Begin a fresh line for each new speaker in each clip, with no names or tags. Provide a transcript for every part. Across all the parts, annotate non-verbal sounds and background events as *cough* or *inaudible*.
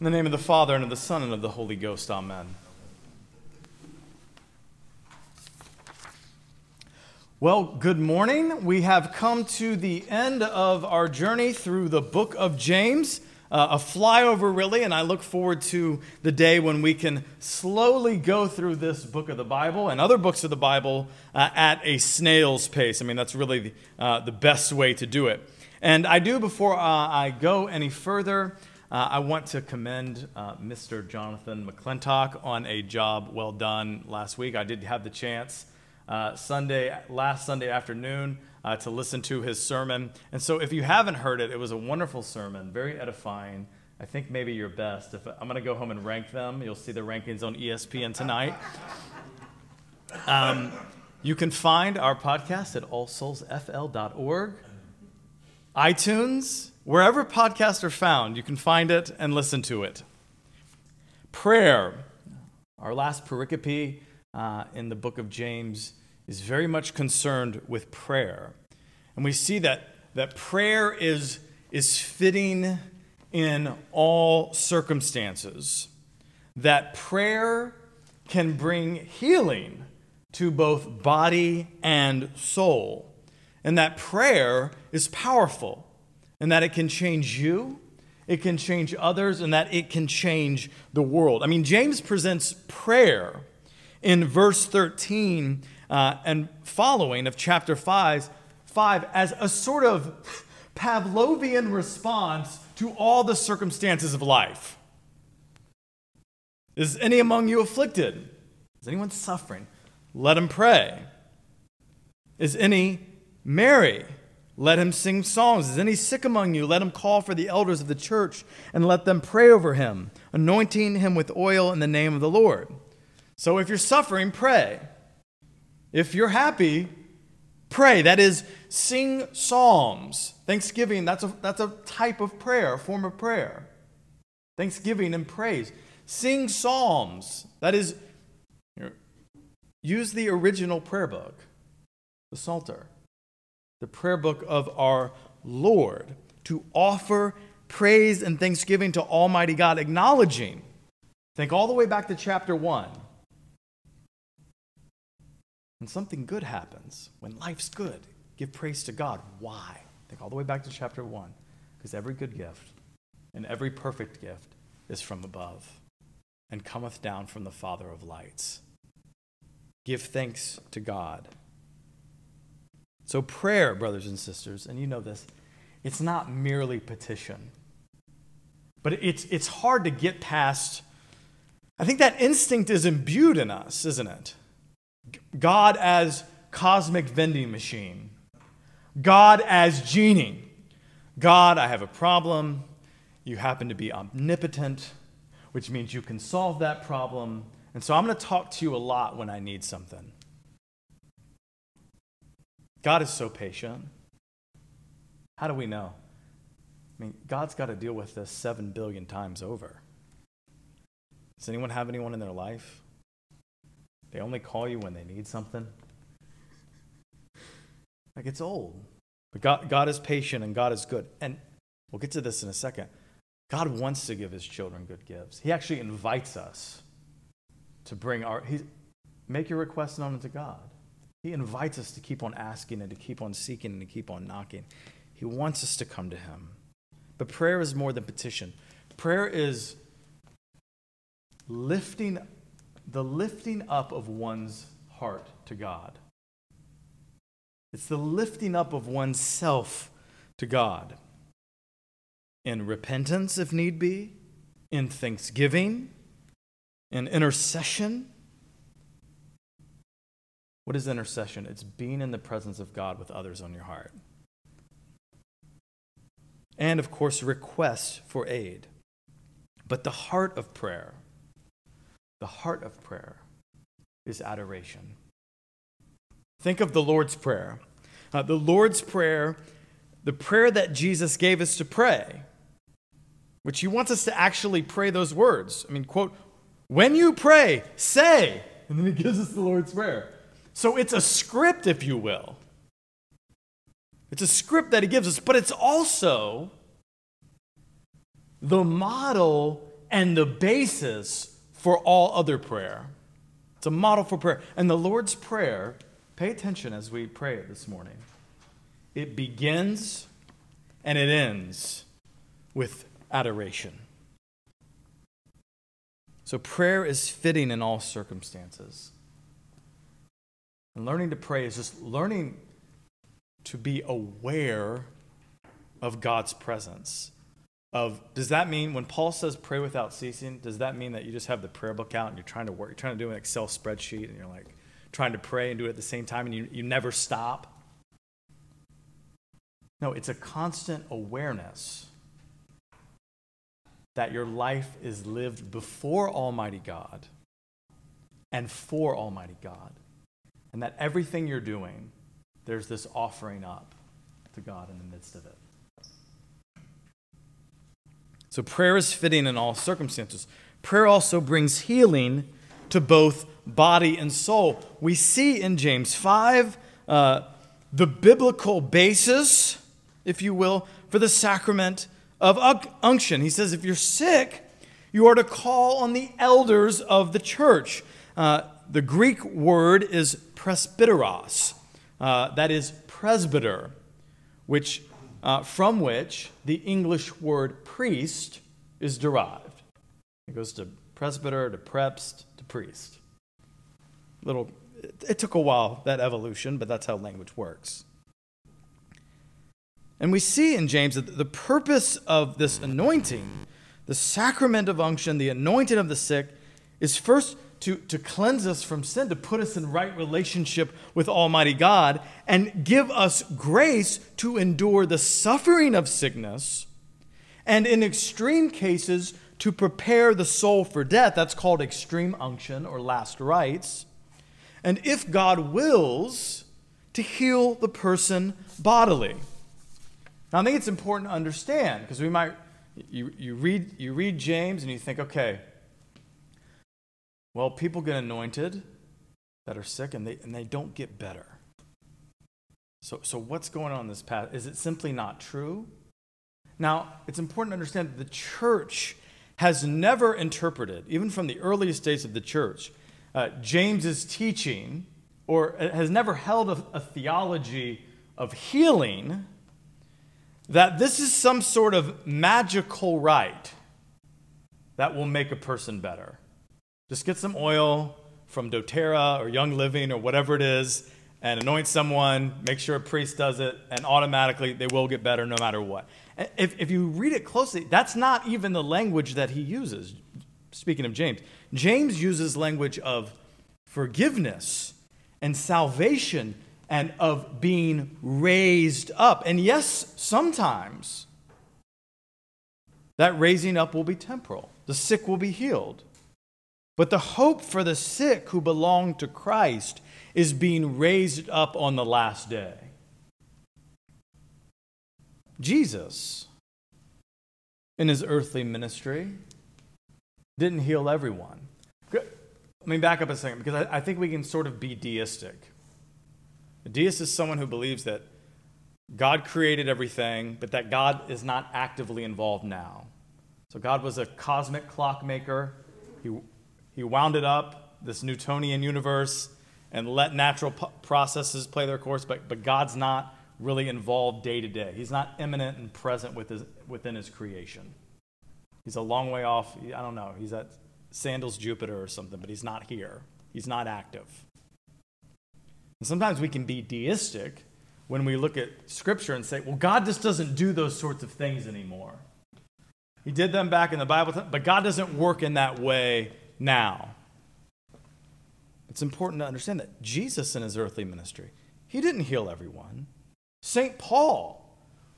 In the name of the Father, and of the Son, and of the Holy Ghost, amen. Well, good morning. We have come to the end of our journey through the book of James. Uh, a flyover, really, and I look forward to the day when we can slowly go through this book of the Bible and other books of the Bible uh, at a snail's pace. I mean, that's really the, uh, the best way to do it. And I do, before uh, I go any further, uh, I want to commend uh, Mr. Jonathan McClintock on a job well done last week. I did have the chance uh, Sunday, last Sunday afternoon, uh, to listen to his sermon. And so, if you haven't heard it, it was a wonderful sermon, very edifying. I think maybe your best. If I'm going to go home and rank them, you'll see the rankings on ESPN tonight. *laughs* Um, you can find our podcast at allsoulsfl.org, iTunes, Wherever podcasts are found, you can find it and listen to it. Prayer, our last pericope uh, in the book of James, is very much concerned with prayer. And we see that, that prayer is, is fitting in all circumstances, that prayer can bring healing to both body and soul, and that prayer is powerful and that it can change you, it can change others, and that it can change the world. I mean, James presents prayer in verse 13 uh, and following of chapter 5, 5 as a sort of Pavlovian response to all the circumstances of life. Is any among you afflicted? Is anyone suffering? Let him pray. Is any merry? Let him sing songs. Is any sick among you? Let him call for the elders of the church and let them pray over him, anointing him with oil in the name of the Lord. So if you're suffering, pray. If you're happy, pray. That is, sing psalms. Thanksgiving, that's a, that's a type of prayer, a form of prayer. Thanksgiving and praise. Sing psalms. That is, use the original prayer book, the Psalter the prayer book of our Lord, to offer praise and thanksgiving to Almighty God, acknowledging. Think all the way back to chapter 1. When something good happens, when life's good, give praise to God. Why? Think all the way back to chapter 1. Because every good gift and every perfect gift is from above and cometh down from the Father of lights. Give thanks to God. So, prayer, brothers and sisters, and you know this, it's not merely petition. But it's, it's hard to get past. I think that instinct is imbued in us, isn't it? God as cosmic vending machine, God as genie. God, I have a problem. You happen to be omnipotent, which means you can solve that problem. And so I'm going to talk to you a lot when I need something. God is so patient. How do we know? I mean, God's got to deal with this seven billion times over. Does anyone have anyone in their life? They only call you when they need something. Like it's old. But God, God is patient and God is good. And we'll get to this in a second. God wants to give his children good gifts. He actually invites us to bring our, he, make your request known to God. He invites us to keep on asking and to keep on seeking and to keep on knocking. He wants us to come to Him. But prayer is more than petition. Prayer is lifting the lifting up of one's heart to God. It's the lifting up of oneself to God in repentance, if need be, in thanksgiving, in intercession what is intercession? It's being in the presence of God with others on your heart. And of course, request for aid. But the heart of prayer, the heart of prayer is adoration. Think of the Lord's Prayer. Uh, the Lord's Prayer, the prayer that Jesus gave us to pray, which he wants us to actually pray those words. I mean, quote, when you pray, say, and then he gives us the Lord's Prayer. So it's a script, if you will. It's a script that he gives us, but it's also the model and the basis for all other prayer. It's a model for prayer. And the Lord's Prayer, pay attention as we pray it this morning. It begins and it ends with adoration. So prayer is fitting in all circumstances. And learning to pray is just learning to be aware of God's presence. Of does that mean when Paul says pray without ceasing, does that mean that you just have the prayer book out and you're trying to work, you're trying to do an Excel spreadsheet and you're like trying to pray and do it at the same time and you, you never stop? No, it's a constant awareness that your life is lived before Almighty God and for Almighty God. And that everything you're doing, there's this offering up to God in the midst of it. So prayer is fitting in all circumstances. Prayer also brings healing to both body and soul. We see in James 5 uh, the biblical basis, if you will, for the sacrament of unction. He says, if you're sick, you are to call on the elders of the church. Uh, the Greek word is presbyteros, uh, that is presbyter, which, uh, from which the English word priest is derived. It goes to presbyter, to prepst, to priest. Little, it, it took a while, that evolution, but that's how language works. And we see in James that the purpose of this anointing, the sacrament of unction, the anointing of the sick, is first to, to cleanse us from sin, to put us in right relationship with Almighty God, and give us grace to endure the suffering of sickness, and in extreme cases, to prepare the soul for death. That's called extreme unction or last rites. And if God wills, to heal the person bodily. Now, I think it's important to understand because we might, you, you, read, you read James and you think, okay, well, people get anointed that are sick and they, and they don't get better. So, so what's going on in this path? Is it simply not true? Now, it's important to understand that the church has never interpreted, even from the earliest days of the church, uh, James's teaching, or has never held a, a theology of healing that this is some sort of magical rite that will make a person better. Just get some oil from doTERRA or Young Living or whatever it is and anoint someone, make sure a priest does it, and automatically they will get better no matter what. If, if you read it closely, that's not even the language that he uses. Speaking of James, James uses language of forgiveness and salvation and of being raised up. And yes, sometimes that raising up will be temporal, the sick will be healed. But the hope for the sick who belong to Christ is being raised up on the last day. Jesus, in his earthly ministry, didn't heal everyone. Let me back up a second because I, think we can sort of be deistic. A deist is someone who believes that God created everything, but that God is not actively involved now. So God was a cosmic clockmaker. He, he wound it up, this Newtonian universe, and let natural p- processes play their course, but, but God's not really involved day to day. He's not immanent and present with his, within his creation. He's a long way off. I don't know. He's at Sandals Jupiter or something, but he's not here. He's not active. And sometimes we can be deistic when we look at Scripture and say, well, God just doesn't do those sorts of things anymore. He did them back in the Bible, but God doesn't work in that way now. It's important to understand that Jesus in his earthly ministry, he didn't heal everyone. St. Paul,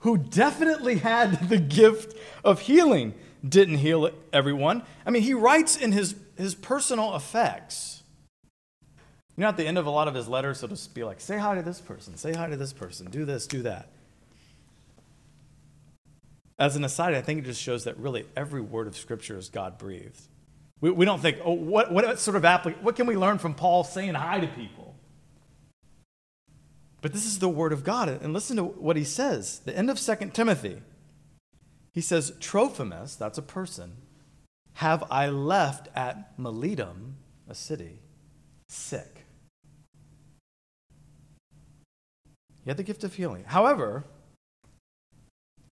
who definitely had *laughs* the gift of healing, didn't heal everyone. I mean, he writes in his, his personal effects you know, at the end of a lot of his letters, he'll just be like, say hi to this person, say hi to this person, do this, do that. As an aside, I think it just shows that really every word of Scripture is God breathed. We, we don't think, oh, what, what sort of applic- what can we learn from Paul saying hi to people? But this is the Word of God. And listen to what he says. The end of 2 Timothy. He says, Trophimus, that's a person, have I left at Miletum, a city, sick. He had the gift of healing. However,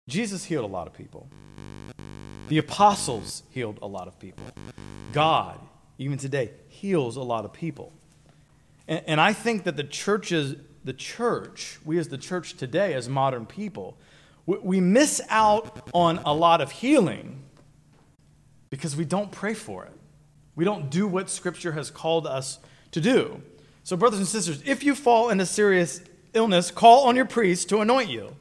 Jesus healed a lot of people. The apostles healed a lot of people. God, even today, heals a lot of people. And, and I think that the churches, the church, we as the church today, as modern people, we, we miss out on a lot of healing because we don't pray for it. We don't do what Scripture has called us to do. So, brothers and sisters, if you fall into serious illness, call on your priest to anoint you.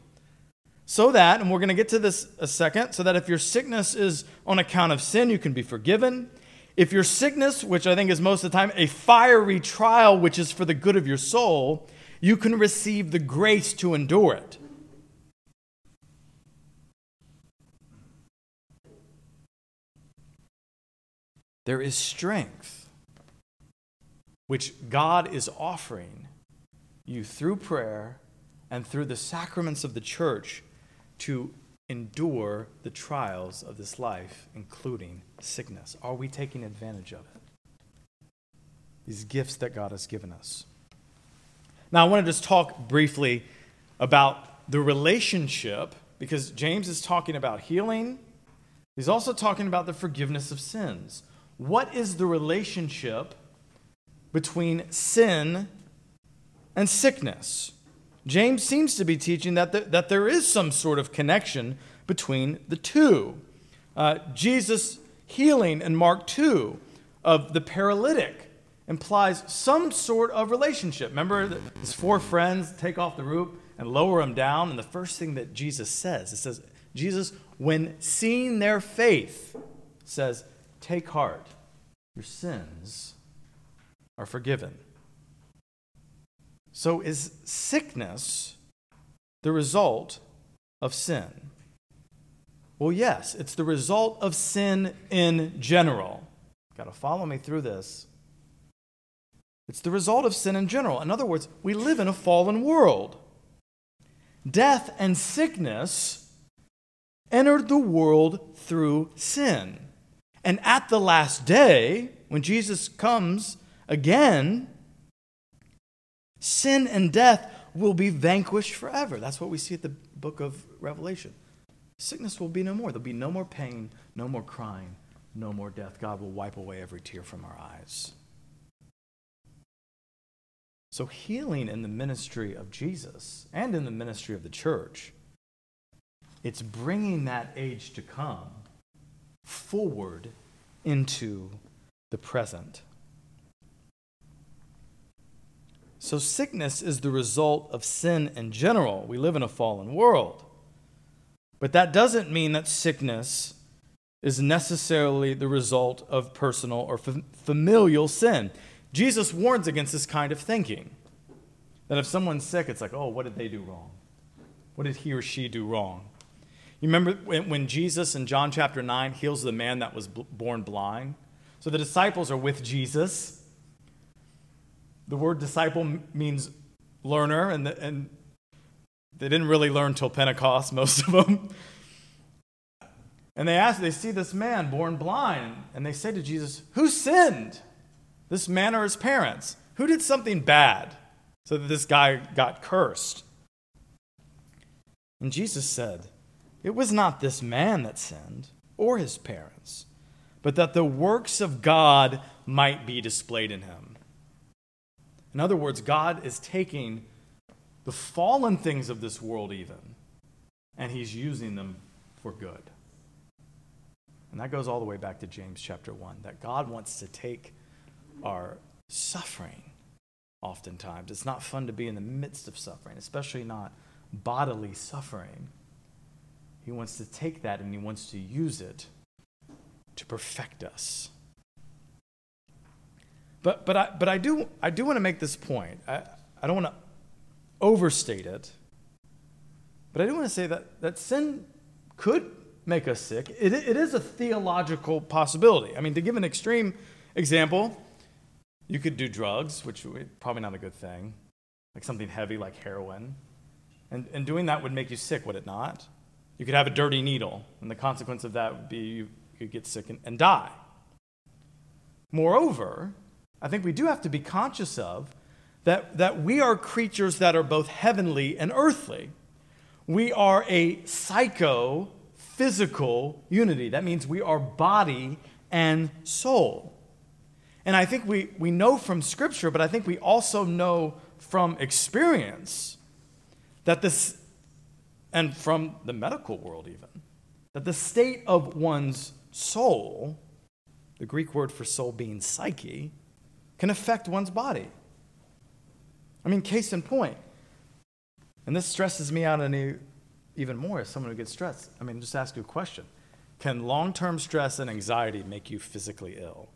So that, and we're going to get to this a second, so that if your sickness is on account of sin, you can be forgiven. If your sickness, which I think is most of the time a fiery trial, which is for the good of your soul, you can receive the grace to endure it. There is strength which God is offering you through prayer and through the sacraments of the church to endure the trials of this life, including sickness? Are we taking advantage of it? These gifts that God has given us. Now, I want to just talk briefly about the relationship, because James is talking about healing. He's also talking about the forgiveness of sins. What is the relationship between sin and sickness? James seems to be teaching that, the, that there is some sort of connection between the two. Uh, Jesus' healing in Mark 2 of the paralytic implies some sort of relationship. Remember, his four friends take off the roof and lower him down, and the first thing that Jesus says, it says, Jesus, when seeing their faith, says, Take heart, your sins are forgiven. So, is sickness the result of sin? Well, yes, it's the result of sin in general. Got to follow me through this. It's the result of sin in general. In other words, we live in a fallen world. Death and sickness entered the world through sin. And at the last day, when Jesus comes again, sin and death will be vanquished forever. That's what we see at the book of Revelation. Sickness will be no more. There'll be no more pain, no more crying, no more death. God will wipe away every tear from our eyes. So, healing in the ministry of Jesus and in the ministry of the church, it's bringing that age to come forward into the present. So, sickness is the result of sin in general. We live in a fallen world. But that doesn't mean that sickness is necessarily the result of personal or familial sin. Jesus warns against this kind of thinking. That if someone's sick, it's like, oh, what did they do wrong? What did he or she do wrong? You remember when Jesus in John chapter 9 heals the man that was born blind? So the disciples are with Jesus. The word disciple means learner, and, the, and they didn't really learn till Pentecost, *laughs* most of them. And they ask, they see this man born blind, and they say to Jesus, Who sinned? This man or his parents? Who did something bad so that this guy got cursed? And Jesus said, it was not this man that sinned, or his parents, but that the works of God might be displayed in him. In other words, God is taking the fallen things of this world, even, and he's using them for good. And that goes all the way back to James chapter 1 that God wants to take our suffering oftentimes. It's not fun to be in the midst of suffering, especially not bodily suffering. He wants to take that and he wants to use it to perfect us. But, but, I, but I, do, I do want to make this point. I, I don't want to overstate it. But I do want to say that, that sin could make us sick. It, it is a theological possibility. I mean, to give an extreme example, you could do drugs, which is probably not a good thing, like something heavy like heroin. And, and doing that would make you sick, would it not? You could have a dirty needle, and the consequence of that would be you could get sick and, and die. Moreover, I think we do have to be conscious of that, that we are creatures that are both heavenly and earthly. We are a psycho physical unity. That means we are body and soul. And I think we, we know from Scripture, but I think we also know from experience that this, and from the medical world even, that the state of one's soul, the Greek word for soul being psyche, can affect one's body. I mean, case in point, and this stresses me out any, even more as someone who gets stressed. I mean, just ask you a question Can long term stress and anxiety make you physically ill?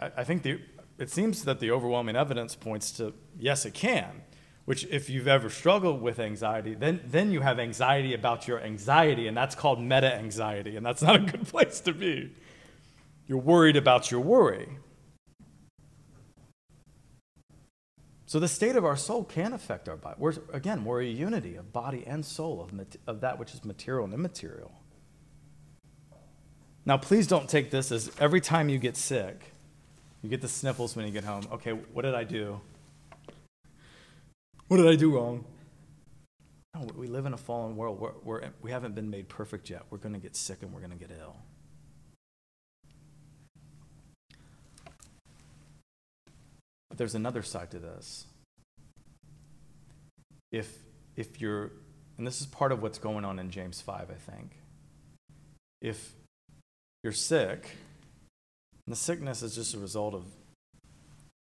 I, I think the, it seems that the overwhelming evidence points to yes, it can. Which, if you've ever struggled with anxiety, then, then you have anxiety about your anxiety, and that's called meta anxiety, and that's not a good *laughs* place to be. You're worried about your worry. So the state of our soul can affect our body. We're, again, we're a unity of body and soul, of, of that which is material and immaterial. Now, please don't take this as every time you get sick, you get the sniffles when you get home. Okay, what did I do? What did I do wrong? No, we live in a fallen world. We're, we're, we haven't been made perfect yet. We're going to get sick and we're going to get ill. There's another side to this. If, if you're, and this is part of what's going on in James 5, I think. If you're sick, and the sickness is just a result of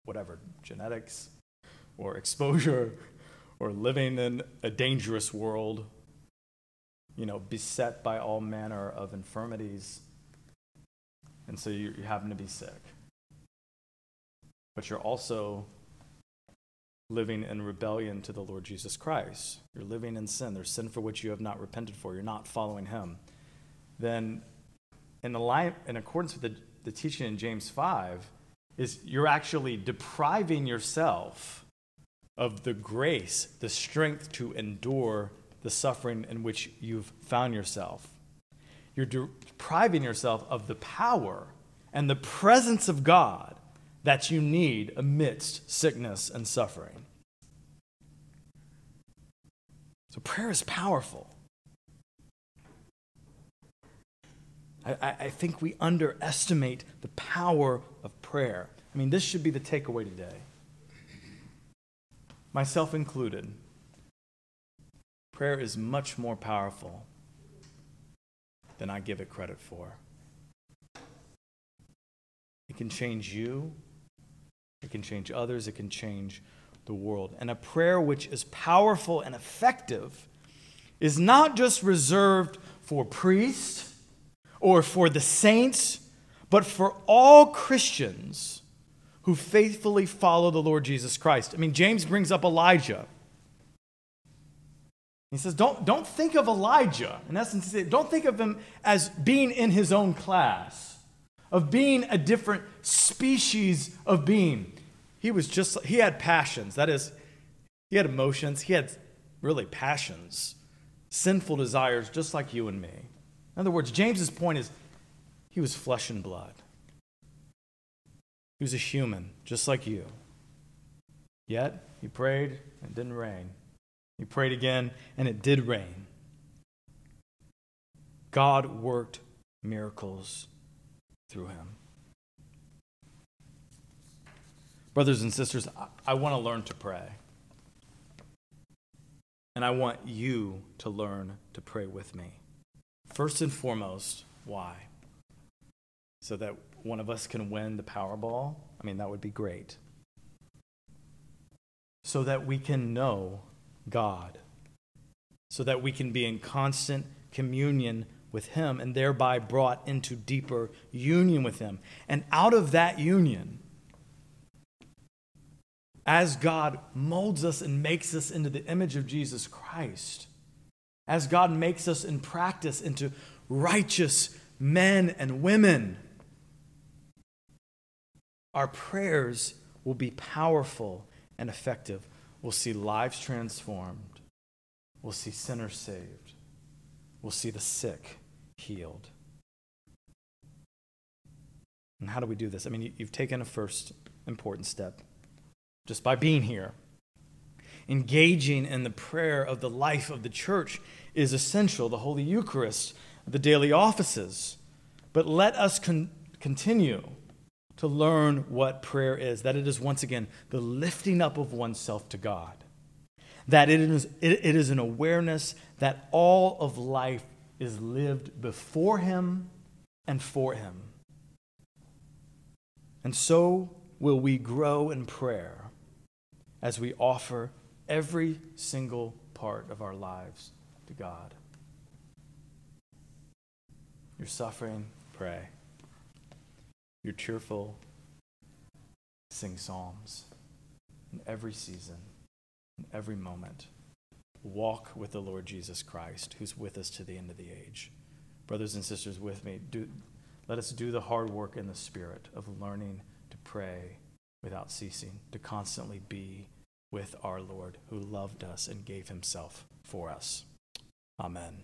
whatever, genetics or *laughs* exposure or living in a dangerous world, you know, beset by all manner of infirmities. And so you, you happen to be sick but you're also living in rebellion to the Lord Jesus Christ. You're living in sin. There's sin for which you have not repented for. You're not following Him. Then, in, line, in accordance with the, the teaching in James 5, is you're actually depriving yourself of the grace, the strength to endure the suffering in which you've found yourself. You're depriving yourself of the power and the presence of God that you need amidst sickness and suffering. So, prayer is powerful. I, I, think we underestimate the power of prayer. I mean, this should be the takeaway today, myself included. Prayer is much more powerful than I give it credit for. It can change you it can change others, it can change the world. And a prayer which is powerful and effective is not just reserved for priests or for the saints, but for all Christians who faithfully follow the Lord Jesus Christ. I mean, James brings up Elijah. He says, don't, don't think of Elijah. In essence, don't think of him as being in his own class of being a different species of being. He was just, he had passions. That is, he had emotions. He had really passions, sinful desires, just like you and me. In other words, James's point is he was flesh and blood. He was a human, just like you. Yet, he prayed and it didn't rain. He prayed again and it did rain. God worked miracles through him. Brothers and sisters, I, I want to learn to pray. And I want you to learn to pray with me. First and foremost, why? So that one of us can win the Powerball? I mean, that would be great. So that we can know God. So that we can be in constant communion with Him and thereby brought into deeper union with Him. And out of that union, as God molds us and makes us into the image of Jesus Christ, as God makes us in practice into righteous men and women, our prayers will be powerful and effective. We'll see lives transformed, we'll see sinners saved, we'll see the sick healed. And how do we do this? I mean, you've taken a first important step just by being here. Engaging in the prayer of the life of the church is essential, the Holy Eucharist, the daily offices. But let us con- continue to learn what prayer is that it is, once again, the lifting up of oneself to God, that it is, it, it is an awareness that all of life is lived before Him and for Him. And so will we grow in prayer as we offer every single part of our lives to God. You're suffering, pray. You're cheerful, sing psalms. In every season, in every moment, walk with the Lord Jesus Christ, who's with us to the end of the age. Brothers and sisters, with me, do, let us do the hard work in the Spirit of learning to pray without ceasing, to constantly be with our Lord who loved us and gave himself for us. Amen.